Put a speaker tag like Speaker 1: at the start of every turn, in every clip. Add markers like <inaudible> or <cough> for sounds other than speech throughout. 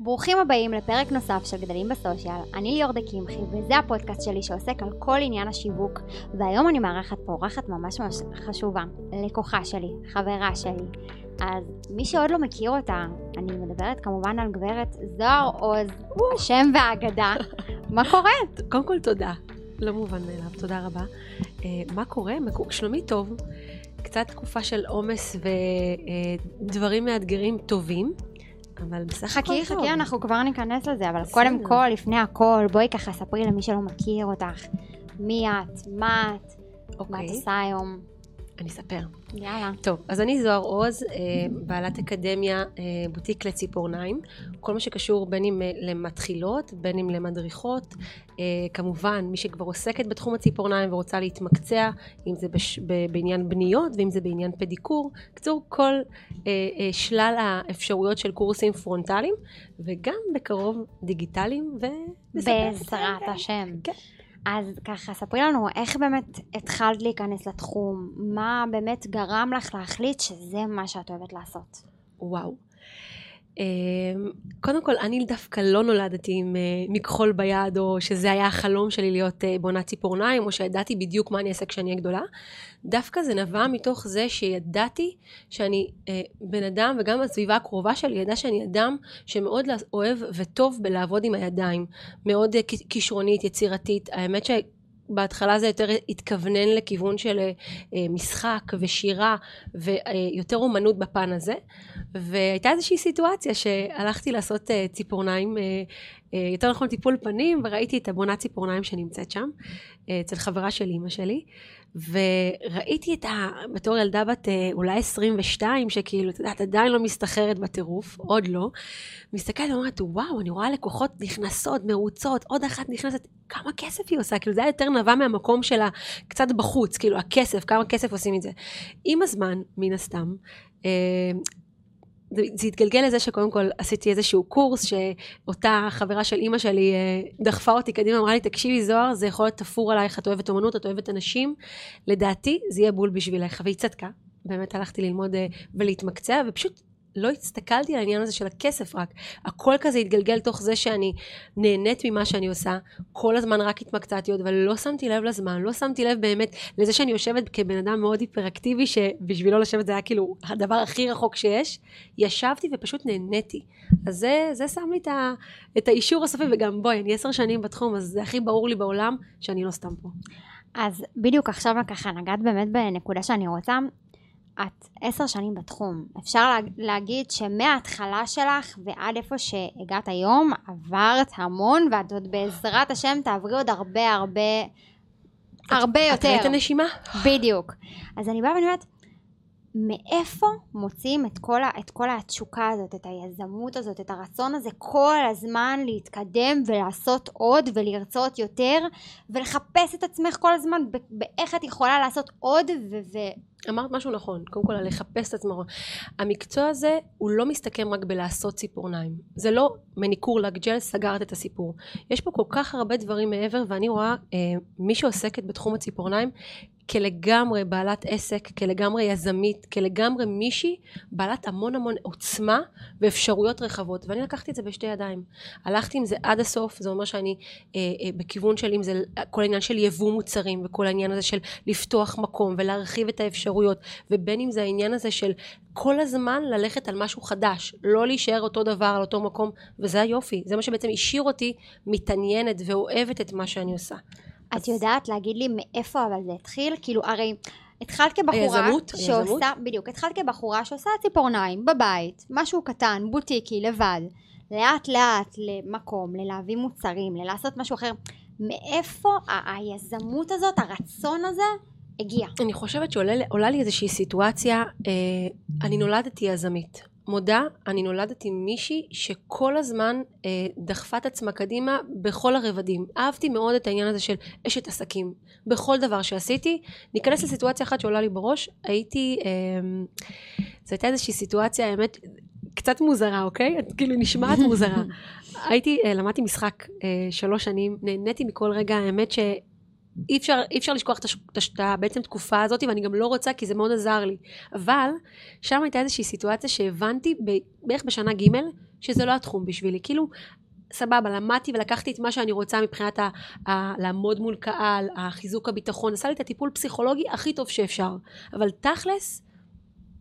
Speaker 1: ברוכים הבאים לפרק נוסף של גדלים בסושיאל, אני ליאור דה קמחי וזה הפודקאסט שלי שעוסק על כל עניין השיווק והיום אני מארחת פה אורחת ממש ממש חשובה, לקוחה שלי, חברה שלי. אז מי שעוד לא מכיר אותה, אני מדברת כמובן על גברת זוהר עוז, השם והאגדה. מה קורה?
Speaker 2: קודם כל תודה, לא מובן מאליו, תודה רבה. Uh, מה קורה? שלומי טוב, קצת תקופה של עומס ודברים מאתגרים טובים. אבל בסך הכל.
Speaker 1: חכי, חכי, אנחנו כבר ניכנס לזה, אבל בסדר. קודם כל, לפני הכל, בואי ככה ספרי למי שלא מכיר אותך, מי את, מה את, אוקיי. מה את עושה היום.
Speaker 2: אני אספר.
Speaker 1: יאללה.
Speaker 2: טוב, אז אני זוהר עוז, אה, בעלת אקדמיה אה, בוטיק לציפורניים. כל מה שקשור בין אם אה, למתחילות, בין אם למדריכות. כמובן, מי שכבר עוסקת בתחום הציפורניים ורוצה להתמקצע, אם זה בש, בעניין בניות ואם זה בעניין פדיקור. קצור, כל שלל האפשרויות של קורסים פרונטליים, וגם בקרוב דיגיטליים ו...
Speaker 1: בעזרת השם. כן. אז ככה, ספרי לנו איך באמת התחלת להיכנס לתחום, מה באמת גרם לך להחליט שזה מה שאת אוהבת לעשות.
Speaker 2: וואו. אמ, קודם כל, אני דווקא לא נולדתי עם אה, מכחול ביד, או שזה היה החלום שלי להיות אה, בונת ציפורניים, או שידעתי בדיוק מה אני אעשה כשאני אהיה גדולה. דווקא זה נבע מתוך זה שידעתי שאני אה, בן אדם, וגם הסביבה הקרובה שלי ידעה שאני אדם שמאוד אוהב וטוב בלעבוד עם הידיים. מאוד כישרונית, יצירתית. האמת ש... בהתחלה זה יותר התכוונן לכיוון של אה, משחק ושירה ויותר אומנות בפן הזה והייתה איזושהי סיטואציה שהלכתי לעשות אה, ציפורניים אה, יותר נכון טיפול פנים וראיתי את הבונת ציפורניים שנמצאת שם אצל חברה של אימא שלי וראיתי את ה... בתור ילדה בת אה, אולי 22, שכאילו, את יודעת, עדיין לא מסתחררת בטירוף, עוד לא. מסתכלת ואומרת, וואו, אני רואה לקוחות נכנסות, מרוצות, עוד אחת נכנסת, כמה כסף היא עושה? כאילו, זה היה יותר נבע מהמקום שלה, קצת בחוץ, כאילו, הכסף, כמה כסף עושים את זה. עם הזמן, מן הסתם, אה, זה, התגלגל לזה שקודם כל עשיתי איזשהו קורס שאותה חברה של אימא שלי אה, דחפה אותי קדימה, אמרה לי תקשיבי זוהר זה יכול להיות תפור עלייך, את אוהבת אומנות, את אוהבת אנשים, לדעתי זה יהיה בול בשבילך, והיא צדקה, באמת הלכתי ללמוד אה, ולהתמקצע ופשוט לא הסתכלתי על העניין הזה של הכסף רק. הכל כזה התגלגל תוך זה שאני נהנית ממה שאני עושה, כל הזמן רק התמקצעתי עוד, אבל לא שמתי לב לזמן, לא שמתי לב באמת לזה שאני יושבת כבן אדם מאוד היפראקטיבי, שבשבילו לשבת זה היה כאילו הדבר הכי רחוק שיש. ישבתי ופשוט נהניתי. אז זה, זה שם לי את, ה, את האישור הסופי, וגם בואי, אני עשר שנים בתחום, אז זה הכי ברור לי בעולם שאני לא סתם פה.
Speaker 1: אז בדיוק עכשיו ככה נגעת באמת בנקודה שאני רוצה את עשר שנים בתחום. אפשר לה, להגיד שמההתחלה שלך ועד איפה שהגעת היום, עברת המון, ואת עוד בעזרת השם תעברי עוד הרבה הרבה, הרבה יותר. את
Speaker 2: ראית הנשימה?
Speaker 1: בדיוק. אז אני באה ואני אומרת, מאיפה מוצאים את כל, את כל התשוקה הזאת, את היזמות הזאת, את הרצון הזה כל הזמן להתקדם ולעשות עוד ולרצות יותר ולחפש את עצמך כל הזמן באיך את יכולה לעשות עוד ו...
Speaker 2: אמרת משהו נכון, קודם כל לחפש את עצמו. המקצוע הזה הוא לא מסתכם רק בלעשות ציפורניים. זה לא מניקור לג'ל סגרת את הסיפור. יש פה כל כך הרבה דברים מעבר ואני רואה אה, מי שעוסקת בתחום הציפורניים כלגמרי בעלת עסק, כלגמרי יזמית, כלגמרי מישהי בעלת המון המון עוצמה ואפשרויות רחבות ואני לקחתי את זה בשתי ידיים. הלכתי עם זה עד הסוף, זה אומר שאני אה, אה, בכיוון של אם זה כל העניין של יבוא מוצרים וכל העניין הזה של לפתוח מקום ולהרחיב את האפשרויות ובין אם זה העניין הזה של כל הזמן ללכת על משהו חדש, לא להישאר אותו דבר על אותו מקום וזה היופי, זה מה שבעצם השאיר אותי מתעניינת ואוהבת את מה שאני עושה.
Speaker 1: את יודעת להגיד לי מאיפה אבל זה התחיל? כאילו, הרי התחלת כבחורה יזמות, שעושה, יזמות. בדיוק, התחלת כבחורה שעושה ציפורניים בבית, משהו קטן, בוטיקי, לבד. לאט לאט למקום, ללהביא מוצרים, ללעשות משהו אחר. מאיפה היזמות הזאת, הרצון הזה, הגיע?
Speaker 2: אני חושבת שעולה לי איזושהי סיטואציה, אה, אני נולדתי יזמית. מודה, אני נולדתי מישהי שכל הזמן אה, דחפה את עצמה קדימה בכל הרבדים. אהבתי מאוד את העניין הזה של אשת עסקים. בכל דבר שעשיתי, ניכנס לסיטואציה אחת שעולה לי בראש, הייתי, אה, זו הייתה איזושהי סיטואציה, האמת, קצת מוזרה, אוקיי? את כאילו נשמעת מוזרה. <laughs> הייתי, אה, למדתי משחק אה, שלוש שנים, נהניתי מכל רגע, האמת ש... אי אפשר, אי אפשר לשכוח את, את בעצם תקופה הזאת ואני גם לא רוצה כי זה מאוד עזר לי אבל שם הייתה איזושהי סיטואציה שהבנתי בערך בשנה ג' שזה לא התחום בשבילי. כאילו, סבבה, למדתי ולקחתי את מה שאני רוצה מבחינת ה, ה, לעמוד מול קהל, החיזוק הביטחון, עשה לי את הטיפול פסיכולוגי הכי טוב שאפשר. אבל תכלס,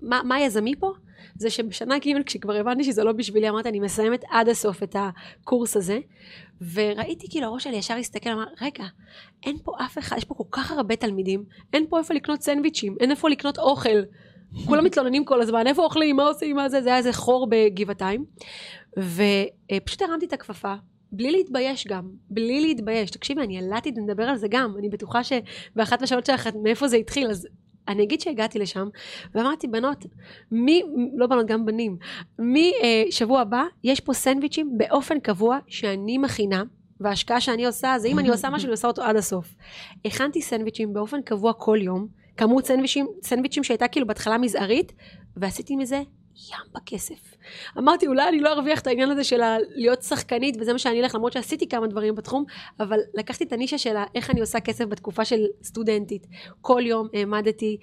Speaker 2: מה, מה יזמי פה? זה שבשנה ג' כשכבר הבנתי שזה לא בשבילי, אמרתי, אני מסיימת עד הסוף את הקורס הזה, וראיתי כאילו הראש שלי ישר הסתכל, אמר, רגע, אין פה אף אחד, יש פה כל כך הרבה תלמידים, אין פה איפה לקנות סנדוויצ'ים, אין איפה לקנות אוכל. כולם מתלוננים כל הזמן, איפה אוכלים, מה עושים, מה זה, זה היה איזה חור בגבעתיים. ופשוט הרמתי את הכפפה, בלי להתבייש גם, בלי להתבייש. תקשיבי, אני ילדתי לדבר על זה גם, אני בטוחה שבאחת השאלות שלך, מאיפה זה התחיל, אז אני אגיד שהגעתי לשם, ואמרתי, בנות, מי, לא בנות, גם בנים, משבוע אה, הבא, יש פה סנדוויצ'ים באופן קבוע שאני מכינה, וההשקעה שאני עושה, זה אם אני עושה משהו, אני עושה אותו עד הסוף. הכנתי סנדוויצ'ים באופן קבוע כל יום, כמות סנדוויצ'ים, סנדוויצ'ים שהייתה כאילו בהתחלה מזערית, ועשיתי מזה ים בכסף. אמרתי, אולי אני לא ארוויח את העניין הזה של להיות שחקנית, וזה מה שאני אלך, למרות שעשיתי כמה דברים בתחום, אבל לקחתי את הנישה של איך אני עושה כסף בתקופה של סטודנטית. כל יום העמדתי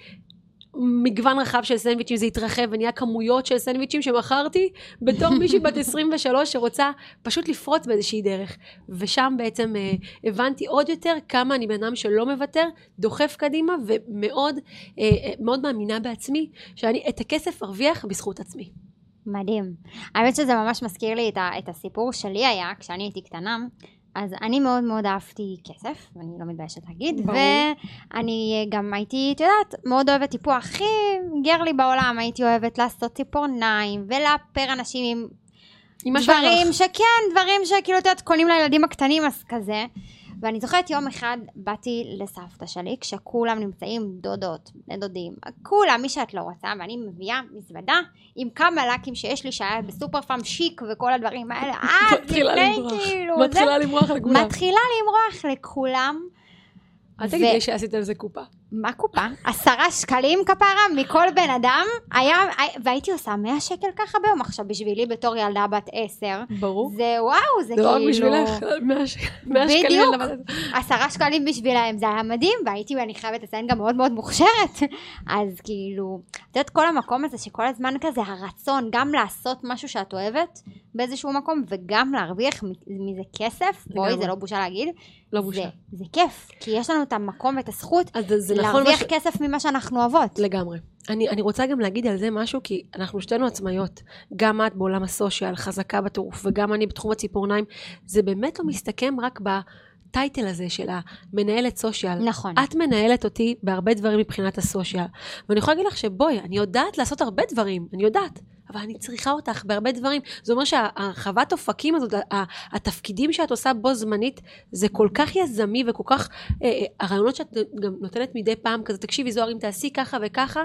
Speaker 2: מגוון רחב של סנדוויצ'ים, זה התרחב ונהיה כמויות של סנדוויצ'ים שמכרתי בתור <laughs> מישהי בת 23 שרוצה פשוט לפרוץ באיזושהי דרך. ושם בעצם אה, הבנתי עוד יותר כמה אני בן אדם שלא מוותר, דוחף קדימה ומאוד אה, אה, מאוד מאמינה בעצמי, שאני את הכסף ארוויח בזכות עצמי.
Speaker 1: מדהים. האמת שזה ממש מזכיר לי את, ה, את הסיפור שלי היה כשאני הייתי קטנה. אז אני מאוד מאוד אהבתי כסף, ואני לא מתביישת להגיד, ברור. ואני גם הייתי, את יודעת, מאוד אוהבת טיפוח הכי גרלי בעולם, הייתי אוהבת לעשות ציפורניים, ולאפר אנשים עם דברים שכן, דברים שכאילו, את יודעת, קונים לילדים הקטנים, אז כזה. ואני זוכרת יום אחד באתי לסבתא שלי כשכולם נמצאים דודות, דודים, כולם מי שאת לא רוצה ואני מביאה מזוודה עם כמה לקים שיש לי שהיה בסופר פארם שיק וכל הדברים האלה <laughs>
Speaker 2: אז לפני כאילו מתחילה למרוח לכולם
Speaker 1: מתחילה למרוח לכולם.
Speaker 2: אל תגידי שעשית על זה קופה
Speaker 1: מה קופה? עשרה שקלים כפרה מכל בן אדם, היה, והייתי עושה מאה שקל ככה ביום. עכשיו, בשבילי בתור ילדה בת עשר,
Speaker 2: ברור.
Speaker 1: זה וואו, זה,
Speaker 2: זה
Speaker 1: כאילו...
Speaker 2: זה רק בשבילך, <laughs> מאה שקלים.
Speaker 1: בדיוק, עשרה שקלים בשבילהם, זה היה מדהים, והייתי, אני חייבת לציין, גם מאוד מאוד מוכשרת. אז כאילו, את יודעת, כל המקום הזה שכל הזמן כזה, הרצון גם לעשות משהו שאת אוהבת באיזשהו מקום, וגם להרוויח מזה כסף, בואי, זה לא בושה להגיד.
Speaker 2: לא בושה. זה,
Speaker 1: זה כיף, כי יש לנו את המקום ואת הזכות.
Speaker 2: אז זה
Speaker 1: להרוויח ש... כסף ממה שאנחנו אוהבות.
Speaker 2: לגמרי. אני, אני רוצה גם להגיד על זה משהו, כי אנחנו שתינו עצמאיות. גם את בעולם הסושיאל, חזקה בטירוף, וגם אני בתחום הציפורניים. זה באמת לא מסתכם רק ב... הטייטל הזה של המנהלת סושיאל.
Speaker 1: נכון.
Speaker 2: את מנהלת אותי בהרבה דברים מבחינת הסושיאל. ואני יכולה להגיד לך שבואי, אני יודעת לעשות הרבה דברים, אני יודעת. אבל אני צריכה אותך בהרבה דברים. זה אומר שהרחבת אופקים הזאת, התפקידים שאת עושה בו זמנית, זה כל כך יזמי וכל כך, אה, אה, הרעיונות שאת גם נותנת מדי פעם, כזה, תקשיבי זוהר, אם תעשי ככה וככה,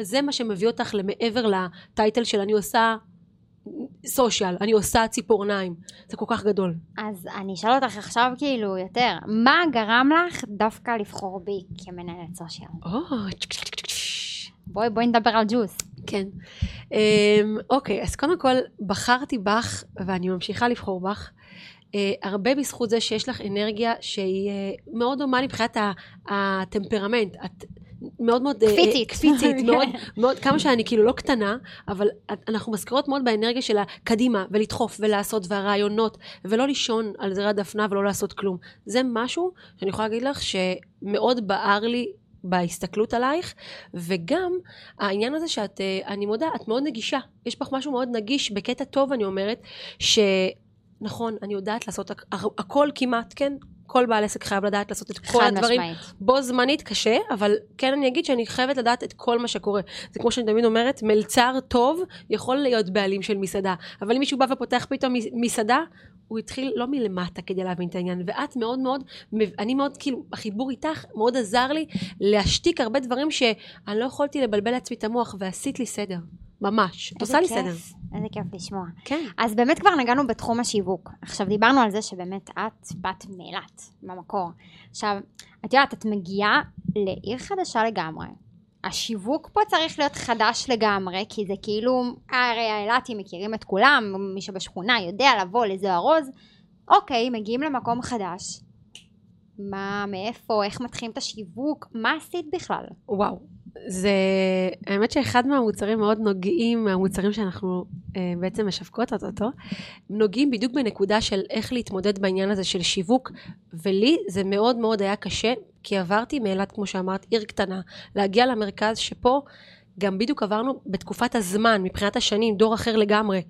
Speaker 2: זה, מה שמביא אותך למעבר לטייטל של אני עושה סושיאל, אני עושה ציפורניים, זה כל כך גדול.
Speaker 1: אז אני אשאל אותך עכשיו כאילו יותר, מה גרם לך דווקא לבחור בי כמנהלת סושיאל? בואי בואי נדבר על ג'וס.
Speaker 2: כן. Um, אוקיי, אז קודם כל בחרתי בך ואני ממשיכה לבחור בך. Uh, הרבה בזכות זה שיש לך אנרגיה שהיא uh, מאוד דומה מבחינת הטמפרמנט. את מאוד מאוד
Speaker 1: קפיצית,
Speaker 2: קפיצית <laughs> מאוד, מאוד, כמה שאני כאילו לא קטנה, אבל אנחנו מזכירות מאוד באנרגיה של הקדימה, ולדחוף, ולעשות, והרעיונות, ולא לישון על זרי הדפנה ולא לעשות כלום. זה משהו שאני יכולה להגיד לך שמאוד בער לי בהסתכלות עלייך, וגם העניין הזה שאת, אה, אני מודה, את מאוד נגישה. יש בך משהו מאוד נגיש, בקטע טוב אני אומרת, שנכון, אני יודעת לעשות הכל כמעט, כן? כל בעל עסק חייב לדעת לעשות את כל הדברים. משמעית. בו זמנית קשה, אבל כן אני אגיד שאני חייבת לדעת את כל מה שקורה. זה כמו שאני תמיד אומרת, מלצר טוב יכול להיות בעלים של מסעדה, אבל אם מישהו בא ופותח פתאום מסעדה, הוא התחיל לא מלמטה כדי להבין את העניין, ואת מאוד מאוד, אני מאוד כאילו, החיבור איתך מאוד עזר לי להשתיק הרבה דברים שאני לא יכולתי לבלבל לעצמי את המוח, ועשית לי סדר. ממש. את עושה לי סדר.
Speaker 1: איזה כיף לשמוע.
Speaker 2: כן.
Speaker 1: אז באמת כבר נגענו בתחום השיווק. עכשיו דיברנו על זה שבאמת את בת מאילת, במקור. עכשיו, את יודעת, את מגיעה לעיר חדשה לגמרי. השיווק פה צריך להיות חדש לגמרי, כי זה כאילו, הרי האילתים מכירים את כולם, מי שבשכונה יודע לבוא לזוהר עוז. אוקיי, מגיעים למקום חדש. מה, מאיפה, איך מתחילים את השיווק, מה עשית בכלל?
Speaker 2: וואו, זה, האמת שאחד מהמוצרים מאוד נוגעים, מהמוצרים שאנחנו אה, בעצם משווקות אותו, נוגעים בדיוק בנקודה של איך להתמודד בעניין הזה של שיווק, ולי זה מאוד מאוד היה קשה, כי עברתי מאילת, כמו שאמרת, עיר קטנה, להגיע למרכז שפה גם בדיוק עברנו בתקופת הזמן, מבחינת השנים, דור אחר לגמרי.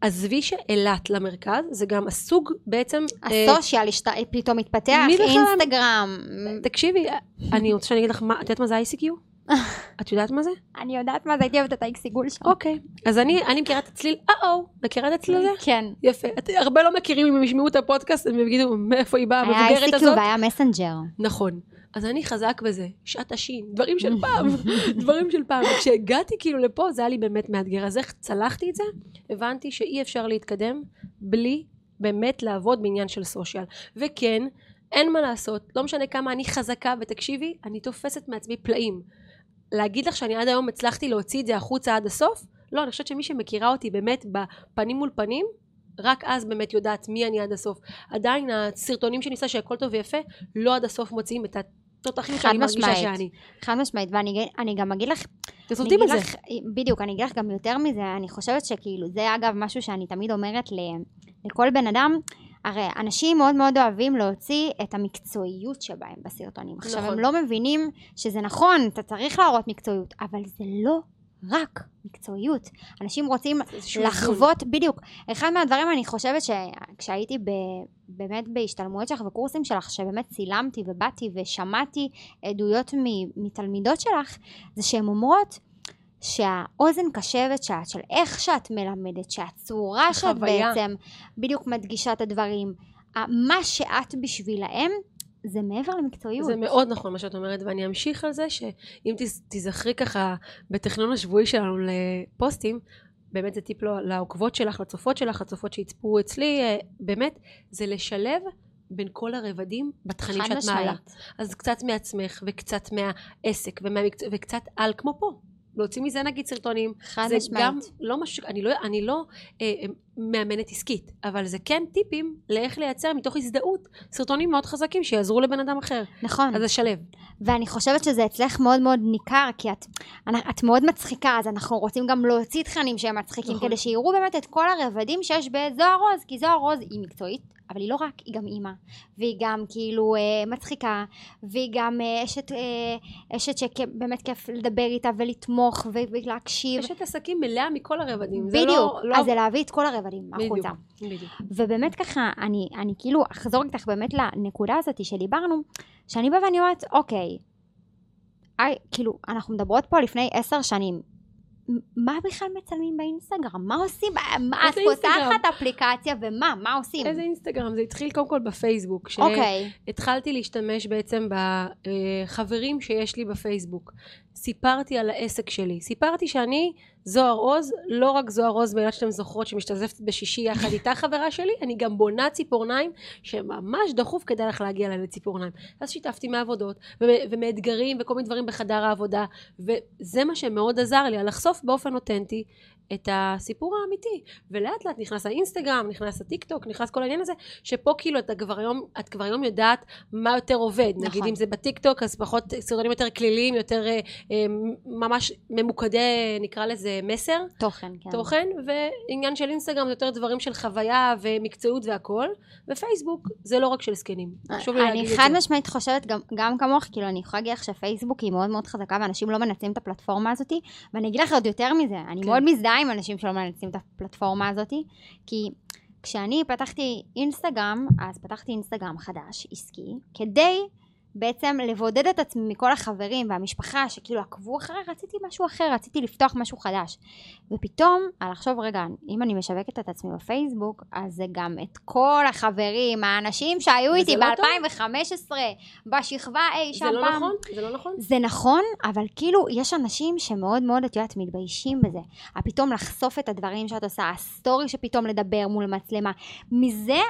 Speaker 2: עזבי שאילת למרכז, זה גם הסוג בעצם...
Speaker 1: הסושיאל השת... פתאום מתפתח, אינסטגרם.
Speaker 2: תקשיבי, אני רוצה שאני אגיד לך, מה, את יודעת מה זה ICQ? <laughs> את יודעת מה זה?
Speaker 1: אני יודעת מה זה, הייתי אוהבת את האיקס עיגול שם.
Speaker 2: אוקיי, אז אני, אני מכירה את הצליל, אה-או, מכירה את הצליל הזה?
Speaker 1: כן.
Speaker 2: יפה. את, הרבה לא מכירים אם הם ישמעו את הפודקאסט, הם יגידו, מאיפה היא באה, המבוגרת הזאת?
Speaker 1: היה ICQ והיה מסנג'ר.
Speaker 2: נכון. אז אני חזק בזה, שעת השין, דברים של פעם, <laughs> דברים של פעם. כשהגעתי כאילו לפה, זה היה לי באמת מאתגר. אז איך צלחתי את זה? הבנתי שאי אפשר להתקדם בלי באמת לעבוד בעניין של סושיאל. וכן, אין מה לעשות, לא משנה כמה אני חזקה, ותקשיבי, אני תופסת מעצמי פלאים. להגיד לך שאני עד היום הצלחתי להוציא את זה החוצה עד הסוף? לא, אני חושבת שמי שמכירה אותי באמת בפנים מול פנים, רק אז באמת יודעת מי אני עד הסוף. עדיין הסרטונים שניסה שהכל טוב ויפה, לא עד הסוף מוציאים את התותחים שאני מרגישה שאני.
Speaker 1: חד משמעית, ואני גם אגיד לך...
Speaker 2: תסורתי בזה.
Speaker 1: לך, בדיוק, אני אגיד לך גם יותר מזה, אני חושבת שכאילו, זה אגב משהו שאני תמיד אומרת לכל בן אדם, הרי אנשים מאוד מאוד אוהבים להוציא את המקצועיות שבהם בסרטונים. נכון. עכשיו, הם לא מבינים שזה נכון, אתה צריך להראות מקצועיות, אבל זה לא רק מקצועיות. אנשים רוצים לחוות, זול. בדיוק. אחד מהדברים, אני חושבת שכשהייתי ב, באמת בהשתלמויות שלך וקורסים שלך, שבאמת צילמתי ובאתי ושמעתי עדויות מתלמידות שלך, זה שהן אומרות, שהאוזן קשבת שאת, של איך שאת מלמדת, שהצורה שאת בעצם בדיוק מדגישה את הדברים, מה שאת בשבילהם זה מעבר למקצועיות.
Speaker 2: זה מאוד נכון מה שאת אומרת, ואני אמשיך על זה שאם תזכרי ככה בתכנון השבועי שלנו לפוסטים, באמת זה טיפ לעוקבות שלך, לצופות שלך, לצופות שיצפו אצלי, אה, באמת, זה לשלב בין כל הרבדים בתכנים שאת מעלה. אז קצת מעצמך, וקצת מהעסק, ומהמקצוע, וקצת על כמו פה. להוציא מזה נגיד סרטונים.
Speaker 1: חד משמעית. זה גם
Speaker 2: לא מש... אני לא, אני לא אה, אה, מאמנת עסקית, אבל זה כן טיפים לאיך לייצר מתוך הזדהות סרטונים מאוד חזקים שיעזרו לבן אדם אחר.
Speaker 1: נכון.
Speaker 2: אז זה שלב.
Speaker 1: ואני חושבת שזה אצלך מאוד מאוד ניכר, כי את, את מאוד מצחיקה, אז אנחנו רוצים גם להוציא תכנים שהם מצחיקים, נכון. כדי שיראו באמת את כל הרבדים שיש בזוהר רוז, כי זוהר רוז היא מקצועית, אבל היא לא רק, היא גם אימא, והיא גם כאילו אה, מצחיקה, והיא גם אה, אשת, אה, אשת שבאמת כיף לדבר איתה ולתמוך ולהקשיב.
Speaker 2: אשת עסקים מלאה מכל הרבדים.
Speaker 1: בדיוק,
Speaker 2: לא,
Speaker 1: לא... אז זה להביא את כל הרבדים החוצה.
Speaker 2: בדיוק.
Speaker 1: ובאמת ככה, אני, אני כאילו אחזור איתך באמת לנקודה הזאת שדיברנו, שאני באה ואני אומרת, אוקיי, אי, כאילו, אנחנו מדברות פה לפני עשר שנים, מה בכלל מצלמים באינסטגרם? מה עושים? מה את פותחת אפליקציה ומה? מה עושים?
Speaker 2: איזה אינסטגרם? זה התחיל קודם כל בפייסבוק.
Speaker 1: אוקיי.
Speaker 2: שהתחלתי להשתמש בעצם בחברים שיש לי בפייסבוק. סיפרתי על העסק שלי. סיפרתי שאני זוהר עוז, לא רק זוהר עוז באילת שאתם זוכרות שמשתזפת בשישי יחד איתה חברה שלי, אני גם בונה ציפורניים שממש דחוף כדאי לך להגיע אליי לציפורניים. אז שיתפתי מעבודות ומאתגרים וכל מיני דברים בחדר העבודה, וזה מה שמאוד עזר לי, לחשוף באופן אותנטי את הסיפור האמיתי. ולאט לאט נכנס האינסטגרם, נכנס הטיק טוק, נכנס כל העניין הזה, שפה כאילו אתה כבר היום, את כבר היום יודעת מה יותר עובד. נכון. נגיד אם זה בטיק טוק, אז פחות סרטונים יותר כליליים, יותר אה, אה, ממש ממוקדי, נקרא לזה מסר.
Speaker 1: תוכן, כן.
Speaker 2: תוכן, ועניין של אינסטגרם זה יותר דברים של חוויה ומקצועיות והכול. ופייסבוק זה לא רק של זקנים. חשוב לי להגיד את זה.
Speaker 1: אני חד משמעית חושבת גם, גם כמוך, כאילו אני יכולה להגיד לך שפייסבוק היא מאוד מאוד חזקה ואנשים לא מנצלים את הפלטפורמה הזאת, ואני אגיד לך עוד יותר מזה, אני כן. מאוד מזדהה עם אנשים שלא מנצלים את הפלטפורמה הזאת, כי כשאני פתחתי אינסטגרם, אז פתחתי אינסטגרם חדש, עסקי, כדי בעצם לבודד את עצמי מכל החברים והמשפחה שכאילו עקבו אחריי, רציתי משהו אחר, רציתי לפתוח משהו חדש. ופתאום, על לחשוב, רגע, אם אני משווקת את עצמי בפייסבוק, אז זה גם את כל החברים, האנשים שהיו איתי לא ב-2015, בשכבה אי שם
Speaker 2: לא
Speaker 1: פעם.
Speaker 2: נכון, זה לא נכון.
Speaker 1: זה נכון, אבל כאילו, יש אנשים שמאוד מאוד, את יודעת, מתביישים בזה. פתאום לחשוף את הדברים שאת עושה, הסטורי שפתאום לדבר מול מצלמה. מזה,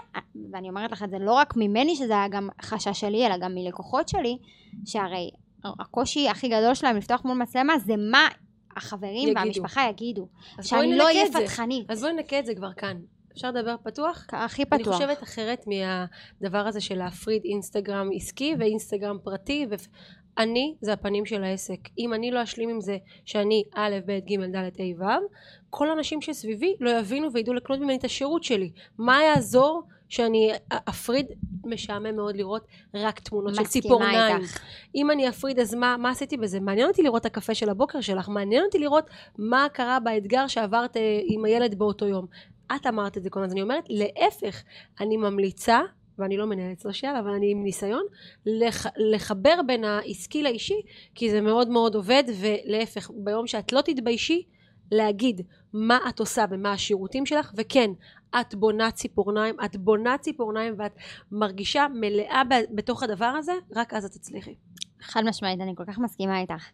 Speaker 1: ואני אומרת לך את זה לא רק ממני, שזה היה גם חשש שלי, אלא גם מלקוחות. הלקוחות שלי, שהרי הקושי הכי גדול שלהם לפתוח מול מצלמה זה מה החברים יגידו. והמשפחה יגידו. שאני לא אהיה פדחנית.
Speaker 2: אז בואי נקה את זה כבר כאן. אפשר לדבר פתוח?
Speaker 1: הכי פתוח.
Speaker 2: אני חושבת אחרת מהדבר הזה של להפריד אינסטגרם עסקי ואינסטגרם פרטי. ו... אני זה הפנים של העסק. אם אני לא אשלים עם זה שאני א', ב', ג', ד', ה', ו', כל האנשים שסביבי לא יבינו וידעו לקנות ממני את השירות שלי. מה יעזור שאני אפריד? משעמם מאוד לראות רק תמונות של ציפורניים.
Speaker 1: איתך.
Speaker 2: אם אני אפריד אז מה, מה עשיתי בזה? מעניין אותי לראות את הקפה של הבוקר שלך, מעניין אותי לראות מה קרה באתגר שעברת אה, עם הילד באותו יום. את אמרת את זה כל הזמן, אז אני אומרת, להפך, אני ממליצה, ואני לא מנהלת סושיאל, אבל אני עם ניסיון, לח, לחבר בין העסקי לאישי, כי זה מאוד מאוד עובד, ולהפך, ביום שאת לא תתביישי, להגיד מה את עושה ומה השירותים שלך, וכן, את בונה ציפורניים, את בונה ציפורניים ואת מרגישה מלאה בתוך הדבר הזה, רק אז את תצליחי.
Speaker 1: חד משמעית, אני כל כך מסכימה איתך.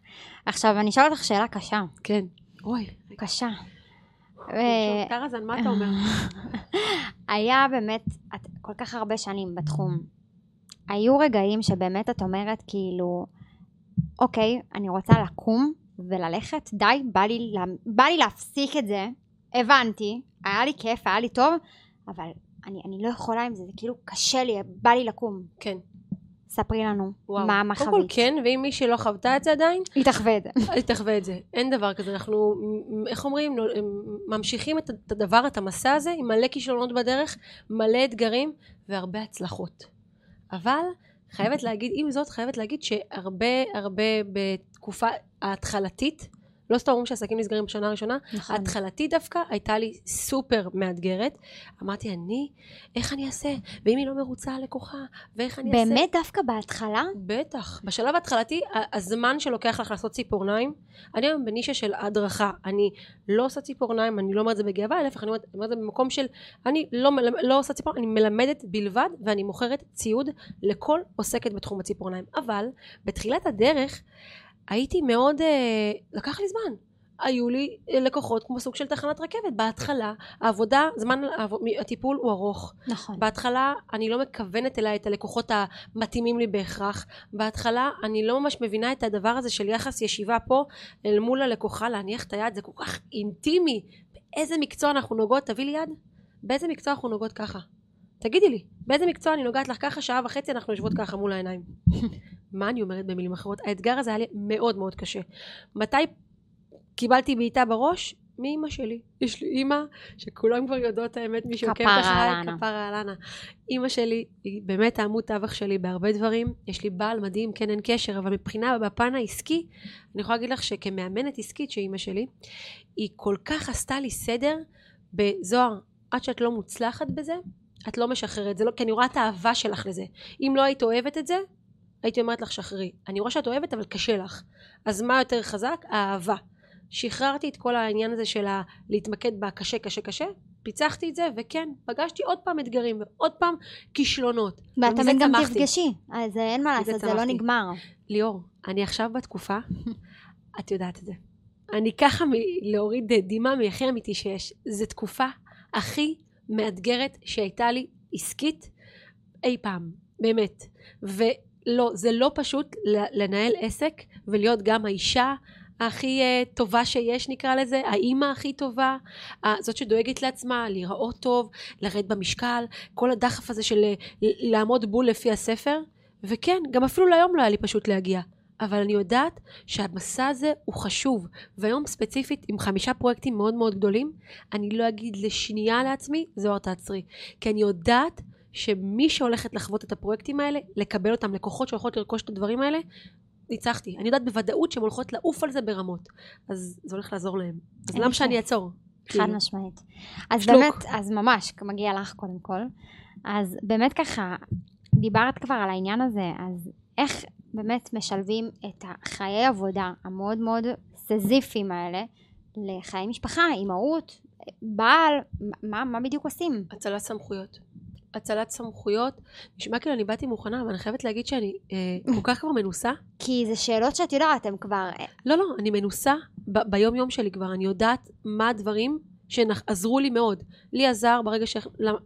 Speaker 1: עכשיו, אני אשאל אותך שאלה קשה.
Speaker 2: כן. אוי.
Speaker 1: קשה.
Speaker 2: אה... טרזן, מה אתה אומר? <laughs>
Speaker 1: היה באמת, את כל כך הרבה שנים בתחום. היו רגעים שבאמת את אומרת כאילו, אוקיי, אני רוצה לקום וללכת, די, בא לי, בא לי להפסיק את זה, הבנתי, היה לי כיף, היה לי טוב, אבל אני, אני לא יכולה עם זה, זה כאילו קשה לי, בא לי לקום.
Speaker 2: כן.
Speaker 1: ספרי לנו,
Speaker 2: וואו.
Speaker 1: מה, מה
Speaker 2: קודם כל? כן, ואם מי שלא חוותה את זה עדיין,
Speaker 1: היא תחווה את זה. <laughs>
Speaker 2: אל תחווה את זה. אין דבר כזה. אנחנו, איך אומרים, ממשיכים את את הדבר, את המסע הזה, עם מלא כישלונות בדרך, מלא אתגרים והרבה הצלחות. אבל חייבת להגיד, עם זאת, חייבת להגיד שהרבה הרבה בתקופה ההתחלתית, לא סתם אומרים שעסקים נסגרים בשנה הראשונה,
Speaker 1: נכון.
Speaker 2: ההתחלתית דווקא הייתה לי סופר מאתגרת. אמרתי, אני, איך אני אעשה? ואם היא לא מרוצה הלקוחה, ואיך אני אעשה?
Speaker 1: באמת דווקא בהתחלה?
Speaker 2: בטח. בשלב ההתחלתי, הזמן שלוקח לך לעשות ציפורניים, אני היום בנישה של הדרכה. אני לא עושה ציפורניים, אני לא אומרת את זה בגאווה, להפך, אני אומרת את זה במקום של, אני לא, לא עושה ציפורניים, אני מלמדת בלבד, ואני מוכרת ציוד לכל עוסקת בתחום הציפורניים. אבל, בתחילת הדרך, הייתי מאוד, אה, לקח לי זמן. היו לי אה, לקוחות כמו סוג של תחנת רכבת. בהתחלה, העבודה, זמן העב- הטיפול הוא ארוך.
Speaker 1: נכון.
Speaker 2: בהתחלה אני לא מכוונת אליי את הלקוחות המתאימים לי בהכרח. בהתחלה אני לא ממש מבינה את הדבר הזה של יחס ישיבה פה אל מול הלקוחה להניח את היד, זה כל כך אינטימי. באיזה מקצוע אנחנו נוגעות? תביא לי יד. באיזה מקצוע אנחנו נוגעות ככה? תגידי לי, באיזה מקצוע אני נוגעת לך ככה שעה וחצי אנחנו יושבות ככה מול העיניים? <laughs> מה אני אומרת במילים אחרות? האתגר הזה היה לי מאוד מאוד קשה. מתי קיבלתי בעיטה בראש? מאימא שלי. יש לי אימא שכולם כבר יודעות האמת, מי שעוקבת
Speaker 1: כפרה
Speaker 2: אחריי. כפרה על אנה. אימא שלי היא באמת העמוד תווך שלי בהרבה דברים. יש לי בעל מדהים, כן אין קשר, אבל מבחינה, בפן העסקי, אני יכולה להגיד לך שכמאמנת עסקית של אימא שלי, היא כל כך עשתה לי סדר בזוהר, עד שאת לא מוצלחת בזה, את לא משחררת. זה לא, כי אני רואה את האהבה שלך לזה. אם לא היית אוהבת את זה, הייתי אומרת לך שחררי. אני רואה שאת אוהבת אבל קשה לך. אז מה יותר חזק? האהבה. שחררתי את כל העניין הזה של ה- להתמקד בקשה קשה קשה, פיצחתי את זה וכן, פגשתי עוד פעם אתגרים ועוד פעם כישלונות.
Speaker 1: ואת תמיד גם. תפגשי, אז אין מה לעשות, זה לא. נגמר.
Speaker 2: ליאור, אני עכשיו בתקופה, <laughs> את יודעת את זה. אני ככה מ- להוריד דמעה מהכי אמיתי שיש. זו תקופה הכי מאתגרת שהייתה לי עסקית אי פעם, באמת. ולא, זה לא פשוט לנהל עסק ולהיות גם האישה הכי uh, טובה שיש נקרא לזה, האימא הכי טובה, זאת שדואגת לעצמה, להיראות טוב, לרדת במשקל, כל הדחף הזה של ל- לעמוד בול לפי הספר. וכן, גם אפילו להיום לא היה לי פשוט להגיע. אבל אני יודעת שהמסע הזה הוא חשוב, והיום ספציפית עם חמישה פרויקטים מאוד מאוד גדולים, אני לא אגיד לשנייה לעצמי, זוהר תעצרי. כי אני יודעת שמי שהולכת לחוות את הפרויקטים האלה, לקבל אותם, לקוחות שהולכות לרכוש את הדברים האלה, ניצחתי. אני יודעת בוודאות שהן הולכות לעוף על זה ברמות. אז זה הולך לעזור להם. אז למה. שאני אעצור?
Speaker 1: חד
Speaker 2: כאילו.
Speaker 1: משמעית. אז
Speaker 2: שלוק.
Speaker 1: באמת, אז ממש, מגיע לך קודם כל. אז באמת ככה, דיברת כבר על העניין הזה, אז איך באמת משלבים את החיי עבודה המאוד מאוד סזיפיים האלה לחיי משפחה, אימהות, בעל, מה, מה בדיוק עושים?
Speaker 2: הצלת סמכויות. הצלת סמכויות. נשמע כאילו אני באתי מוכנה, אבל אני חייבת להגיד שאני אה, כל כך כבר מנוסה.
Speaker 1: כי זה שאלות שאת יודעת, הן כבר...
Speaker 2: לא, לא, אני מנוסה ב- ביום יום שלי כבר, אני יודעת מה הדברים שעזרו לי מאוד. לי עזר ברגע ש...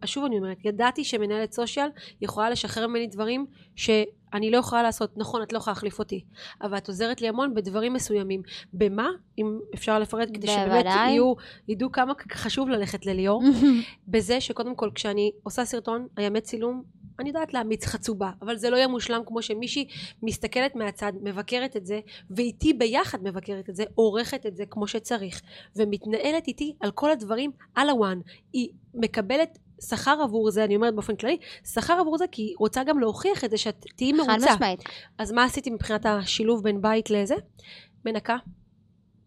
Speaker 2: שוב אני אומרת, ידעתי שמנהלת סושיאל יכולה לשחרר ממני דברים שאני לא יכולה לעשות. נכון, את לא יכולה להחליף אותי, אבל את עוזרת לי המון בדברים מסוימים. במה? אם אפשר לפרט, כדי שבאמת. יהיו, ידעו כמה חשוב ללכת לליאור. <laughs> בזה שקודם כל כשאני עושה סרטון, הימי צילום, אני יודעת להמיץ חצובה, אבל זה לא יהיה מושלם כמו שמישהי מסתכלת מהצד, מבקרת את זה, ואיתי ביחד מבקרת את זה, עורכת את זה כמו שצריך, ומתנהלת איתי על כל הדברים על הוואן. היא מקבלת שכר עבור זה, אני אומרת באופן כללי, שכר עבור זה כי היא רוצה גם להוכיח את זה שאת תהיי מרוצה.
Speaker 1: חד משמעית.
Speaker 2: אז מה עשיתי מבחינת השילוב בין בית לזה? מנקה.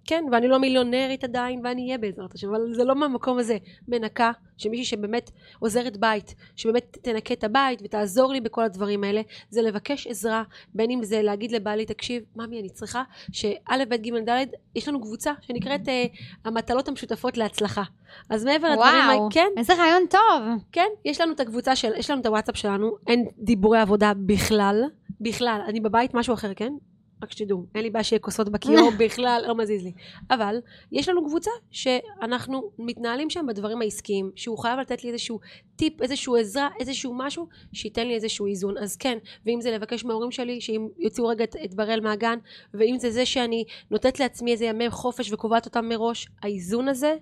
Speaker 2: כן, ואני לא מיליונרית עדיין, ואני אהיה בעזרת השם, אבל זה לא מהמקום הזה. מנקה, שמישהי שבאמת עוזרת בית, שבאמת תנקה את הבית ותעזור לי בכל הדברים האלה, זה לבקש עזרה, בין אם זה להגיד לבעלי, תקשיב, ממי, אני צריכה שא', ב', ג', ד', יש לנו קבוצה שנקראת אה, המטלות המשותפות להצלחה. אז מעבר לדברים... האלה,
Speaker 1: וואו,
Speaker 2: כן,
Speaker 1: איזה רעיון טוב.
Speaker 2: כן, יש לנו את הקבוצה של, יש לנו את הוואטסאפ שלנו, אין דיבורי עבודה בכלל, בכלל, אני בבית משהו אחר, כן? רק שתדעו, אין לי בעיה שיהיה כוסות בכיור, <laughs> בכלל לא מזיז לי. אבל יש לנו קבוצה שאנחנו מתנהלים שם בדברים העסקיים, שהוא חייב לתת לי איזשהו טיפ, איזשהו עזרה, איזשהו משהו, שייתן לי איזשהו איזון. אז כן, ואם זה לבקש מההורים שלי, שאם יוציאו רגע את, את בראל מהגן, ואם זה זה שאני נותנת לעצמי איזה ימי חופש וקובעת אותם מראש, האיזון הזה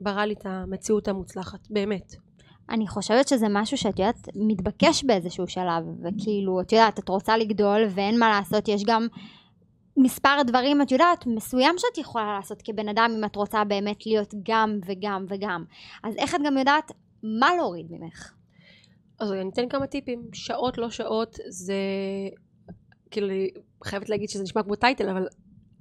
Speaker 2: ברא לי את המציאות המוצלחת, באמת.
Speaker 1: אני חושבת שזה משהו שאת יודעת, מתבקש באיזשהו שלב, וכאילו, את יודעת, את רוצה לגדול ואין מה לעשות, יש גם מספר דברים, את יודעת, מסוים שאת יכולה לעשות כבן אדם אם את רוצה באמת להיות גם וגם וגם. אז איך את גם יודעת מה להוריד ממך?
Speaker 2: אז אני אתן כמה טיפים. שעות לא שעות זה... כאילו, חייבת להגיד שזה נשמע כמו טייטל, אבל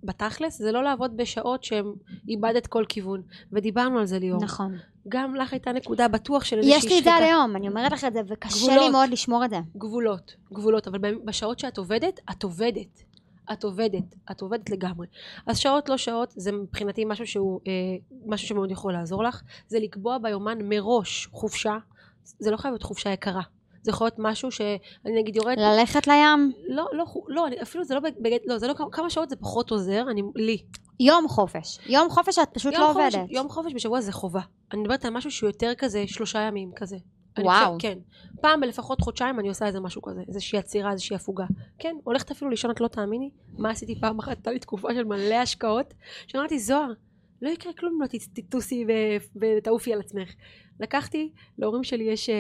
Speaker 2: בתכלס זה לא לעבוד בשעות שהן איבדת כל כיוון. ודיברנו על זה ליאור.
Speaker 1: נכון.
Speaker 2: גם לך הייתה נקודה בטוח של איזושהי
Speaker 1: יש לי את זה עד היום, אני אומרת לך את זה, וקשה
Speaker 2: גבולות.
Speaker 1: לי מאוד לשמור את זה.
Speaker 2: גבולות, גבולות, אבל בשעות שאת עובדת, את עובדת. את עובדת, את עובדת לגמרי. אז שעות לא שעות, זה מבחינתי משהו שהוא, אה, משהו שמאוד יכול לעזור לך, זה לקבוע ביומן מראש חופשה, זה לא חייב להיות חופשה יקרה. זה יכול להיות משהו שאני נגיד יורדת...
Speaker 1: ללכת לים,
Speaker 2: לא, לא, לא, אני, אפילו זה לא בגד... לא, זה לא כמה- שעות זה פחות עוזר, אני, לי.
Speaker 1: יום חופש. יום חופש שאת פשוט לא
Speaker 2: חופש,
Speaker 1: עובדת.
Speaker 2: יום חופש בשבוע זה חובה. אני מדברת על משהו שהוא יותר כזה שלושה ימים כזה.
Speaker 1: וואו.
Speaker 2: חושבת, כן. פעם בלפחות חודשיים אני עושה איזה משהו כזה, איזושהי עצירה, איזושהי הפוגה. כן, הולכת אפילו לישון, את לא תאמיני. מה עשיתי פעם אחת? הייתה לי תקופה של מלא השקעות, שאמרתי, זוהר, לא יקרה כלום אם לא תט- תטוסי ותעופי על עצמך. לקחתי, להורים שלי יש אה,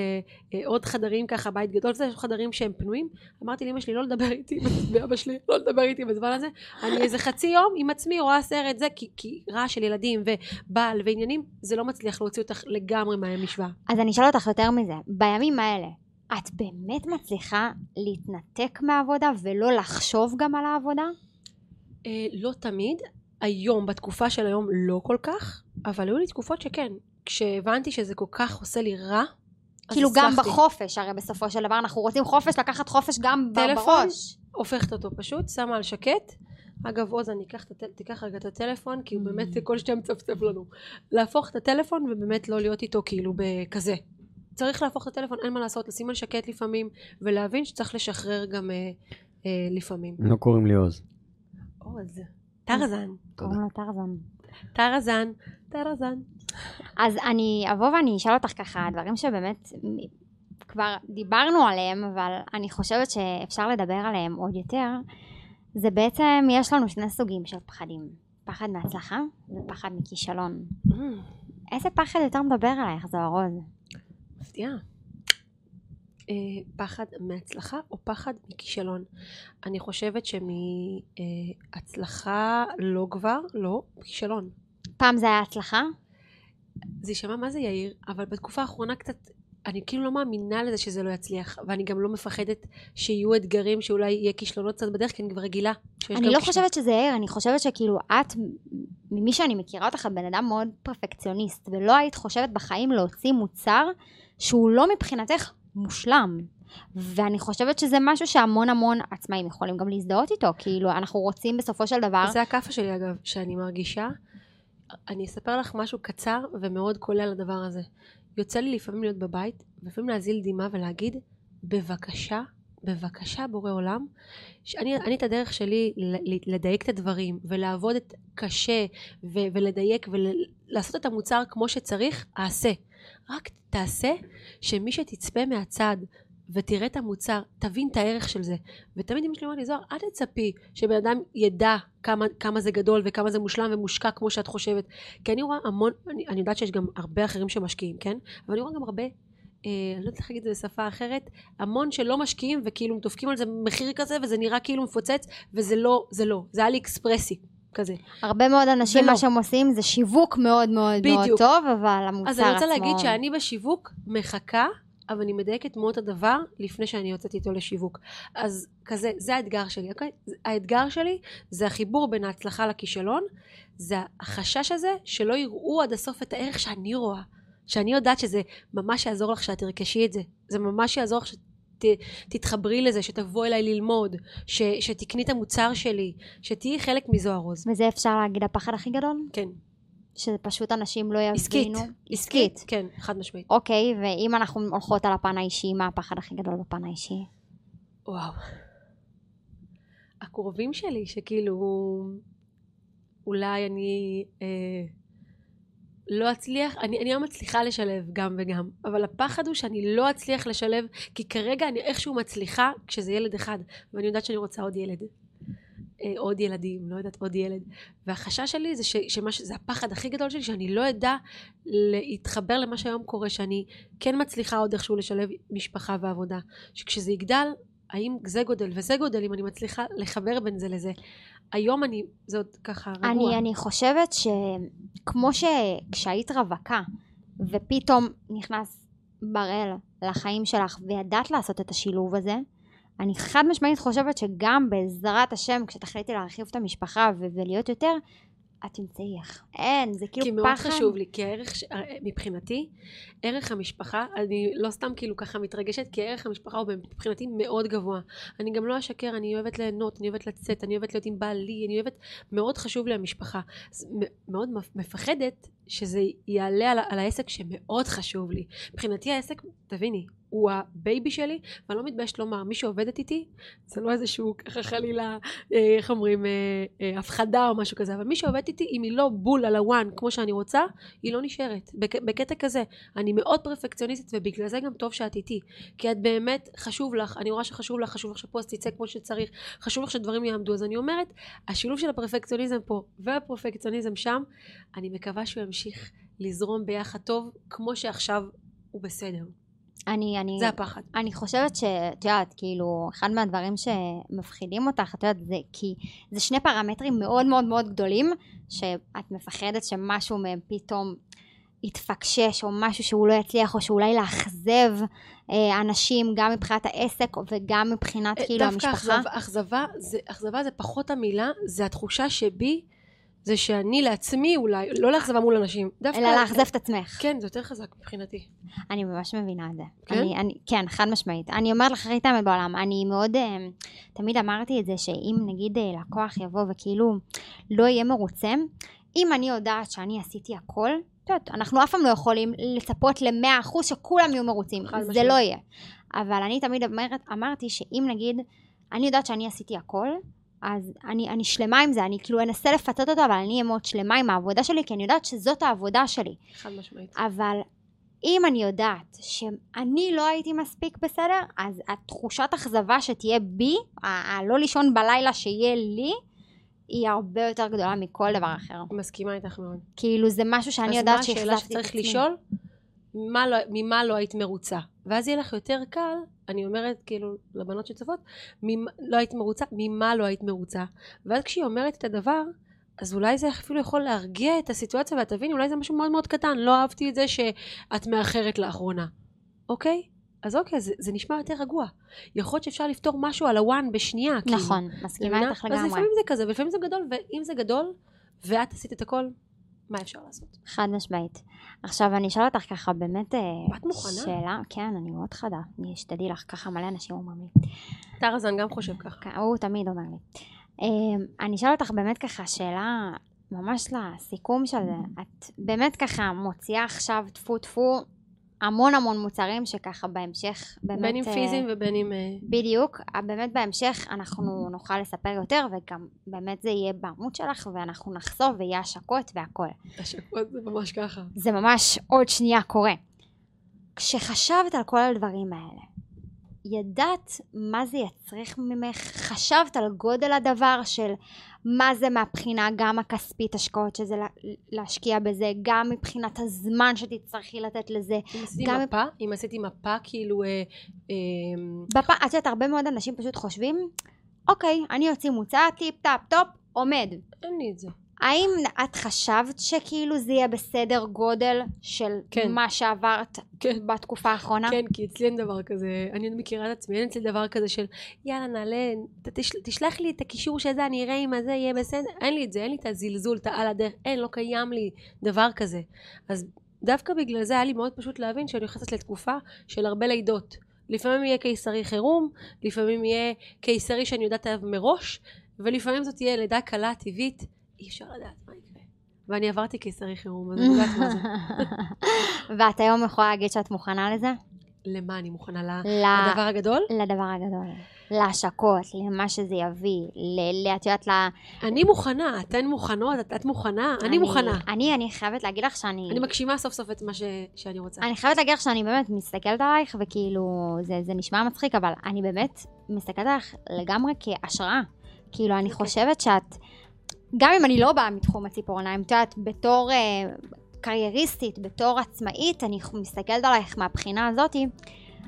Speaker 2: אה, עוד חדרים ככה, בית גדול, יש חדרים שהם פנויים. אמרתי לאמא שלי לא לדבר איתי, ואבא שלי לא לדבר איתי בזמן הזה. אני איזה חצי יום עם עצמי רואה סרט, זה, כי, כי רעש של ילדים ובעל ועניינים, זה לא מצליח להוציא אותך לגמרי מהמשוואה.
Speaker 1: אז אני אשאל אותך יותר מזה, בימים האלה, את באמת מצליחה להתנתק מהעבודה ולא לחשוב גם על העבודה?
Speaker 2: אה, לא תמיד, היום, בתקופה של היום, לא כל כך, אבל היו לי תקופות שכן. כשהבנתי שזה כל כך עושה לי רע,
Speaker 1: כאילו גם
Speaker 2: הצלחתי.
Speaker 1: בחופש, הרי בסופו של דבר אנחנו רוצים חופש, לקחת חופש גם
Speaker 2: טלפון?
Speaker 1: בראש.
Speaker 2: הופכת אותו פשוט, שמה על שקט. אגב, עוז, אני אקח. תיקח רגע את הטלפון, כי הוא באמת כל שנייה מצפצף לנו. להפוך את הטלפון ובאמת לא להיות איתו כאילו בכזה. צריך להפוך את הטלפון, אין מה לעשות, לשים על שקט לפעמים, ולהבין שצריך לשחרר גם אה, אה, לפעמים.
Speaker 3: לא קוראים לי עוז.
Speaker 2: עוז, טרזן,
Speaker 1: קוראים לו טרזן.
Speaker 2: טרזן, טרזן.
Speaker 1: אז אני אבוא ואני אשאל אותך ככה, דברים שבאמת כבר דיברנו עליהם, אבל אני חושבת שאפשר לדבר עליהם עוד יותר. זה בעצם, יש לנו שני סוגים של פחדים. פחד מהצלחה ופחד מכישלון.
Speaker 2: Mm,
Speaker 1: איזה פחד יותר מדבר עלייך, זוהר עוז?
Speaker 2: מפתיעה. אה, פחד מהצלחה או פחד מכישלון? אני חושבת שמהצלחה לא כבר, לא, כישלון.
Speaker 1: פעם זה היה הצלחה?
Speaker 2: זה יישמע מה זה יאיר, אבל בתקופה האחרונה קצת, אני כאילו לא מאמינה לזה שזה לא יצליח, ואני גם לא מפחדת שיהיו אתגרים שאולי יהיה כישלונות קצת בדרך, כי אני כבר רגילה.
Speaker 1: אני לא
Speaker 2: כישלון.
Speaker 1: חושבת שזה יאיר, אני חושבת שכאילו את, ממי שאני מכירה אותך, את בן אדם מאוד פרפקציוניסט, ולא היית חושבת בחיים להוציא מוצר שהוא לא מבחינתך מושלם. ואני חושבת שזה משהו שהמון המון עצמאים יכולים גם להזדהות איתו, כאילו אנחנו רוצים בסופו של דבר,
Speaker 2: זה הכאפה שלי אגב, שאני מרגישה. אני אספר לך משהו קצר ומאוד קולע לדבר הזה. יוצא לי לפעמים להיות בבית, ולפעמים להזיל דמעה ולהגיד, בבקשה, בבקשה בורא עולם, שאני אני את הדרך שלי לדייק את הדברים, ולעבוד את קשה, ו- ולדייק, ולעשות את המוצר כמו שצריך, אעשה. רק תעשה שמי שתצפה מהצד ותראה את המוצר, תבין את הערך של זה. ותמיד אמא שלי אומרת לי, זוהר, אל תצפי שבן אדם ידע כמה, כמה זה גדול וכמה זה מושלם ומושקע כמו שאת חושבת. כי אני רואה המון, אני, אני יודעת שיש גם הרבה אחרים שמשקיעים, כן? אבל אני רואה גם הרבה אה, אני לא יודעת איך להגיד את זה בשפה אחרת, המון שלא משקיעים וכאילו דופקים על זה מחיר כזה וזה נראה כאילו מפוצץ וזה לא, זה לא, זה אלי אקספרסי כזה.
Speaker 1: הרבה מאוד אנשים,
Speaker 2: ולא.
Speaker 1: מה שהם עושים זה שיווק מאוד מאוד מאוד
Speaker 2: בדיוק.
Speaker 1: טוב, אבל המוצר עצמו...
Speaker 2: אז אני רוצה להגיד שאני בשיווק מחכה, אבל אני מדייקת מאוד את הדבר לפני שאני יוצאת איתו לשיווק. אז כזה, זה האתגר שלי, אוקיי? האתגר שלי זה החיבור בין ההצלחה לכישלון, זה החשש הזה שלא יראו עד הסוף את הערך שאני רואה. שאני יודעת שזה ממש יעזור לך שאת תרכשי את זה. זה ממש יעזור לך שתתחברי לזה, שתבואי אליי ללמוד, ש, שתקני את המוצר שלי, שתהיי חלק מזוהר רוז.
Speaker 1: וזה אפשר להגיד הפחד הכי גדול?
Speaker 2: כן.
Speaker 1: שפשוט אנשים לא יבינו?
Speaker 2: עסקית.
Speaker 1: עסקית.
Speaker 2: כן, חד משמעית.
Speaker 1: אוקיי, ואם אנחנו הולכות על הפן האישי, מה הפחד הכי גדול בפן האישי?
Speaker 2: וואו. הקרובים שלי, שכאילו, אולי אני אה, לא אצליח, אני, אני לא מצליחה לשלב גם וגם, אבל הפחד הוא שאני לא אצליח לשלב, כי כרגע אני איכשהו מצליחה כשזה ילד אחד, ואני יודעת שאני רוצה עוד ילד. אה, עוד ילדים, לא יודעת, עוד ילד. והחשש שלי זה ש, שמה שזה הפחד הכי גדול שלי, שאני לא אדע להתחבר למה שהיום קורה, שאני כן מצליחה עוד איכשהו לשלב משפחה ועבודה. שכשזה יגדל, האם זה גודל וזה גודל, אם אני מצליחה לחבר בין זה לזה. היום אני, זה עוד ככה רגוע.
Speaker 1: אני, אני חושבת שכמו שכשהיית רווקה, ופתאום נכנס בראל לחיים שלך, וידעת לעשות את השילוב הזה, אני חד משמעית חושבת שגם בעזרת השם, כשתחליטי להרחיב את המשפחה ו- ולהיות יותר, את תמצאי איך. אין, זה כאילו
Speaker 2: כי
Speaker 1: פחד.
Speaker 2: מאוד חשוב לי, כי הערך, ש- מבחינתי, ערך המשפחה, אני לא סתם כאילו ככה מתרגשת, כי ערך המשפחה הוא מבחינתי מאוד גבוה. אני גם לא אשקר, אני אוהבת ליהנות, אני אוהבת לצאת, אני אוהבת להיות עם בעלי, אני אוהבת, מאוד חשוב לי המשפחה. מאוד מפ- מפחדת שזה יעלה על, על העסק שמאוד חשוב לי. מבחינתי העסק, תביני, הוא ה baby שלי, ואני לא מתביישת לומר, מי שעובדת איתי, זה לא איזשהו ככה חלילה, אה, איך אומרים, אה, אה, הפחדה או משהו כזה, אבל מי שעובדת איתי, אם היא לא בול על ה one כמו שאני רוצה, היא לא נשארת. בק, בקטע כזה, אני מאוד פרפקציוניסטית, ובגלל זה גם טוב שאת איתי. כי את באמת, חשוב לך, אני רואה שחשוב לך, חשוב לך שפוסט יצא כמו שצריך, חשוב לך שדברים יעמדו. אז אני אומרת, השילוב של הפרפקציוניזם פה והפרפקציוניזם שם, אני מקווה שהוא ימשיך לזרום ביחד טוב, כמו שעכשיו הוא בסדר.
Speaker 1: אני, אני,
Speaker 2: זה הפחד.
Speaker 1: אני חושבת שאת יודעת, כאילו, אחד מהדברים שמפחידים אותך, את יודעת, זה כי זה שני פרמטרים מאוד מאוד מאוד גדולים, שאת מפחדת שמשהו מהם פתאום יתפקשש, או משהו שהוא לא יצליח, או שאולי לאכזב אה, אנשים, גם מבחינת העסק וגם מבחינת כאילו
Speaker 2: דווקא
Speaker 1: המשפחה.
Speaker 2: אכזבה, אכזבה, אכזבה זה פחות המילה, זה התחושה שבי, זה שאני לעצמי אולי, לא לאכזבה מול אנשים. דווקא...
Speaker 1: אלא לאכזב את עצמך.
Speaker 2: כן, זה יותר חזק מבחינתי.
Speaker 1: אני ממש מבינה את זה.
Speaker 2: כן?
Speaker 1: אני, אני, כן, חד משמעית. אני אומרת לך הכי תאמת בעולם, אני מאוד, אה, תמיד אמרתי את זה, שאם נגיד אה, לקוח יבוא וכאילו לא יהיה מרוצה, אם אני יודעת שאני עשיתי הכל, יודעת, אנחנו אף פעם לא יכולים לצפות למאה אחוז שכולם יהיו מרוצים, זה
Speaker 2: משמעית.
Speaker 1: לא יהיה. אבל אני תמיד אומרת, אמרתי שאם נגיד, אני יודעת שאני עשיתי הכל, אז אני, אני שלמה עם זה, אני כאילו אנסה לפצות אותו, אבל אני אהיה מאוד שלמה עם העבודה שלי, כי אני יודעת שזאת העבודה שלי.
Speaker 2: חד משמעית.
Speaker 1: אבל אם אני יודעת שאני לא הייתי מספיק בסדר, אז התחושת אכזבה שתהיה בי, הלא לישון בלילה שיהיה לי, היא הרבה יותר גדולה מכל דבר אחר.
Speaker 2: מסכימה איתך מאוד.
Speaker 1: כאילו זה משהו שאני יודעת
Speaker 2: אז מה
Speaker 1: שהחזקתי
Speaker 2: השאלה
Speaker 1: את
Speaker 2: שצריך
Speaker 1: עצמי.
Speaker 2: לשאול? מה לא, ממה לא היית מרוצה? ואז יהיה לך יותר קל, אני אומרת כאילו לבנות שצופות, ממה- לא היית מרוצה, ממה לא היית מרוצה? ואז כשהיא אומרת את הדבר, אז אולי זה אפילו יכול להרגיע את הסיטואציה, ואת תביני, אולי זה משהו מאוד מאוד קטן, לא אהבתי את זה שאת מאחרת לאחרונה, אוקיי? אז אוקיי, זה, זה נשמע יותר רגוע. יכול להיות שאפשר לפתור משהו על הוואן בשנייה, כאילו.
Speaker 1: נכון, מסכימה
Speaker 2: מבינה?
Speaker 1: איתך
Speaker 2: אז
Speaker 1: לגמרי.
Speaker 2: לפעמים זה כזה, ולפעמים זה גדול, ואם זה גדול, ואת עשית את הכל, מה אפשר לעשות?
Speaker 1: חד משמעית. עכשיו אני אשאל אותך ככה באמת אה,
Speaker 2: את מוכנה?
Speaker 1: שאלה, כן, אני מאוד חדה, אני שתדעי לך, ככה מלא אנשים אומרים לי.
Speaker 2: טרזן גם חושב ככה.
Speaker 1: כן, הוא תמיד אומר לי. אמ, אני אשאל אותך באמת ככה שאלה ממש לסיכום של זה. את באמת ככה מוציאה עכשיו טפו טפו המון המון מוצרים שככה בהמשך באמת...
Speaker 2: בין אם
Speaker 1: אה,
Speaker 2: פיזיים ובין אם... אה,
Speaker 1: בדיוק, באמת בהמשך אנחנו נוכל לספר יותר וגם באמת זה יהיה בעמוד שלך ואנחנו נחשוף ויהיה השקות והכל.
Speaker 2: השקות זה ממש ככה.
Speaker 1: זה ממש עוד שנייה קורה. כשחשבת על כל הדברים האלה, ידעת מה זה יצריך ממך? חשבת על גודל הדבר של מה זה מהבחינה גם הכספית השקעות, שזה לה, להשקיע בזה, גם מבחינת הזמן שתצטרכי לתת לזה.
Speaker 2: אם עשיתי
Speaker 1: גם-
Speaker 2: מפה, אם עשיתי מפה כאילו... אה, אה,
Speaker 1: בפ... את יודעת, הרבה מאוד אנשים פשוט חושבים, אוקיי, אני אוציא מוצר, טיפ טאפ טופ, עומד.
Speaker 2: אין לי את זה.
Speaker 1: האם את חשבת שכאילו זה יהיה בסדר גודל של
Speaker 2: כן.
Speaker 1: מה שעברת
Speaker 2: כן.
Speaker 1: בתקופה האחרונה?
Speaker 2: כן, כי אצלי אין דבר כזה, אני עוד מכירה את עצמי, אין אצלי דבר כזה של יאללה נעלה, ת- תש, תשלח לי את הקישור של זה, אני אראה אם הזה יהיה בסדר, אין לי את זה, אין לי את הזלזול, את העל הדרך, אין, לא קיים לי דבר כזה. אז דווקא בגלל זה היה לי מאוד פשוט להבין שאני נכנסת לתקופה של הרבה לידות. לפעמים יהיה קיסרי חירום, לפעמים יהיה קיסרי שאני יודעת עליו מראש, ולפעמים זאת תהיה לידה קלה טבעית, אי אפשר לדעת מה יקרה. ואני עברתי קיסרי חירום, אז אני יודעת מה זה. <laughs>
Speaker 1: ואת היום יכולה להגיד שאת מוכנה לזה?
Speaker 2: למה אני מוכנה? ל- לדבר הגדול?
Speaker 1: לדבר הגדול. להשקות, למה שזה יביא, ל... את יודעת, ל...
Speaker 2: אני מוכנה, אתן מוכנות, את, את מוכנה, אני, מוכנה.
Speaker 1: אני, אני חייבת להגיד לך שאני...
Speaker 2: אני מגשימה סוף סוף את מה ש, שאני רוצה.
Speaker 1: אני חייבת להגיד לך שאני באמת מסתכלת עלייך, וכאילו, זה, זה נשמע מצחיק, אבל אני באמת מסתכלת עלייך לגמרי כהשראה. כאילו, אני
Speaker 2: אוקיי.
Speaker 1: חושבת שאת, גם אם אני לא באה מתחום הציפורניים, את יודעת, בתור אה, קרייריסטית, בתור עצמאית, אני מסתכלת עלייך מהבחינה הזאתי,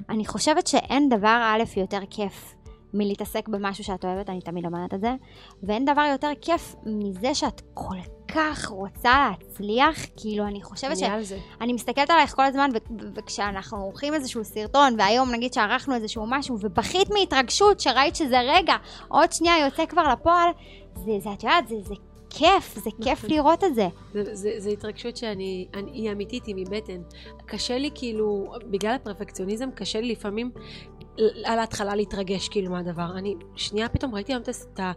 Speaker 1: אני חושבת שאין דבר א' יותר כיף מלהתעסק במשהו שאת אוהבת, אני תמיד אומרת את זה, ואין דבר יותר כיף מזה שאת כל כך רוצה להצליח, כאילו, אני חושבת ש...
Speaker 2: על זה.
Speaker 1: אני מסתכלת עלייך כל הזמן, ו- ו- וכשאנחנו עורכים איזשהו סרטון, והיום נגיד שערכנו איזשהו משהו, ובכית מהתרגשות שראית שזה רגע, עוד שנייה יוצא כבר לפועל, זה, זה את יודעת, זה, זה כיף, זה כיף
Speaker 2: נכון.
Speaker 1: לראות את זה.
Speaker 2: זה, זה, זה התרגשות שאני, אני, היא אמיתית, היא מבטן. קשה לי כאילו, בגלל הפרפקציוניזם, קשה לי לפעמים על ההתחלה להתרגש כאילו מהדבר. אני, שנייה פתאום ראיתי היום את ה...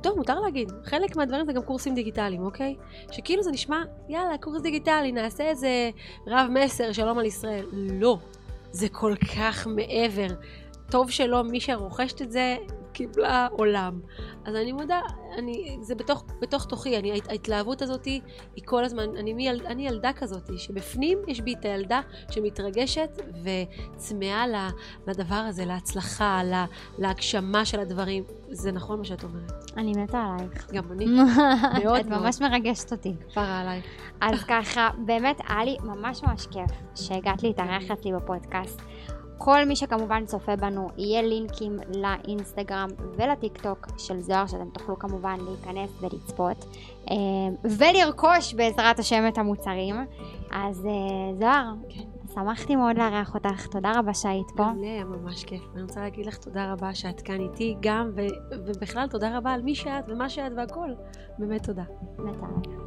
Speaker 2: טוב, מותר להגיד, חלק מהדברים זה גם קורסים דיגיטליים, אוקיי? שכאילו זה נשמע, יאללה, קורס דיגיטלי, נעשה איזה רב מסר, שלום על ישראל. לא, זה כל כך מעבר. טוב שלא, מי שרוכשת את זה, קיבלה עולם. אז אני מודה, אני, זה בתוך, בתוך תוכי, אני, ההת- ההתלהבות הזאת היא כל הזמן, אני, מי, אני ילדה כזאת, שבפנים יש בי את הילדה שמתרגשת וצמאה לדבר הזה, להצלחה, לה, להגשמה של הדברים. זה נכון מה שאת אומרת.
Speaker 1: אני מתה עלייך.
Speaker 2: גם אני, <laughs> מאוד
Speaker 1: את
Speaker 2: מאוד.
Speaker 1: ממש מרגשת אותי.
Speaker 2: כפרה עלייך.
Speaker 1: אז ככה, באמת היה לי ממש ממש כיף שהגעת להתארח אצלי בפודקאסט. כל מי שכמובן צופה בנו, יהיה לינקים לאינסטגרם ולטיק טוק של זוהר, שאתם תוכלו כמובן להיכנס ולצפות, אה, ולרכוש בעזרת השם את המוצרים. אז אה, זוהר, שמחתי מאוד לארח אותך, תודה רבה שהיית פה.
Speaker 2: גם לי ממש כיף. אני רוצה להגיד לך תודה רבה שאת כאן איתי גם, ו, ובכלל תודה רבה על מי שאת ומה שאת והכל. באמת תודה.
Speaker 1: מתה עלייך.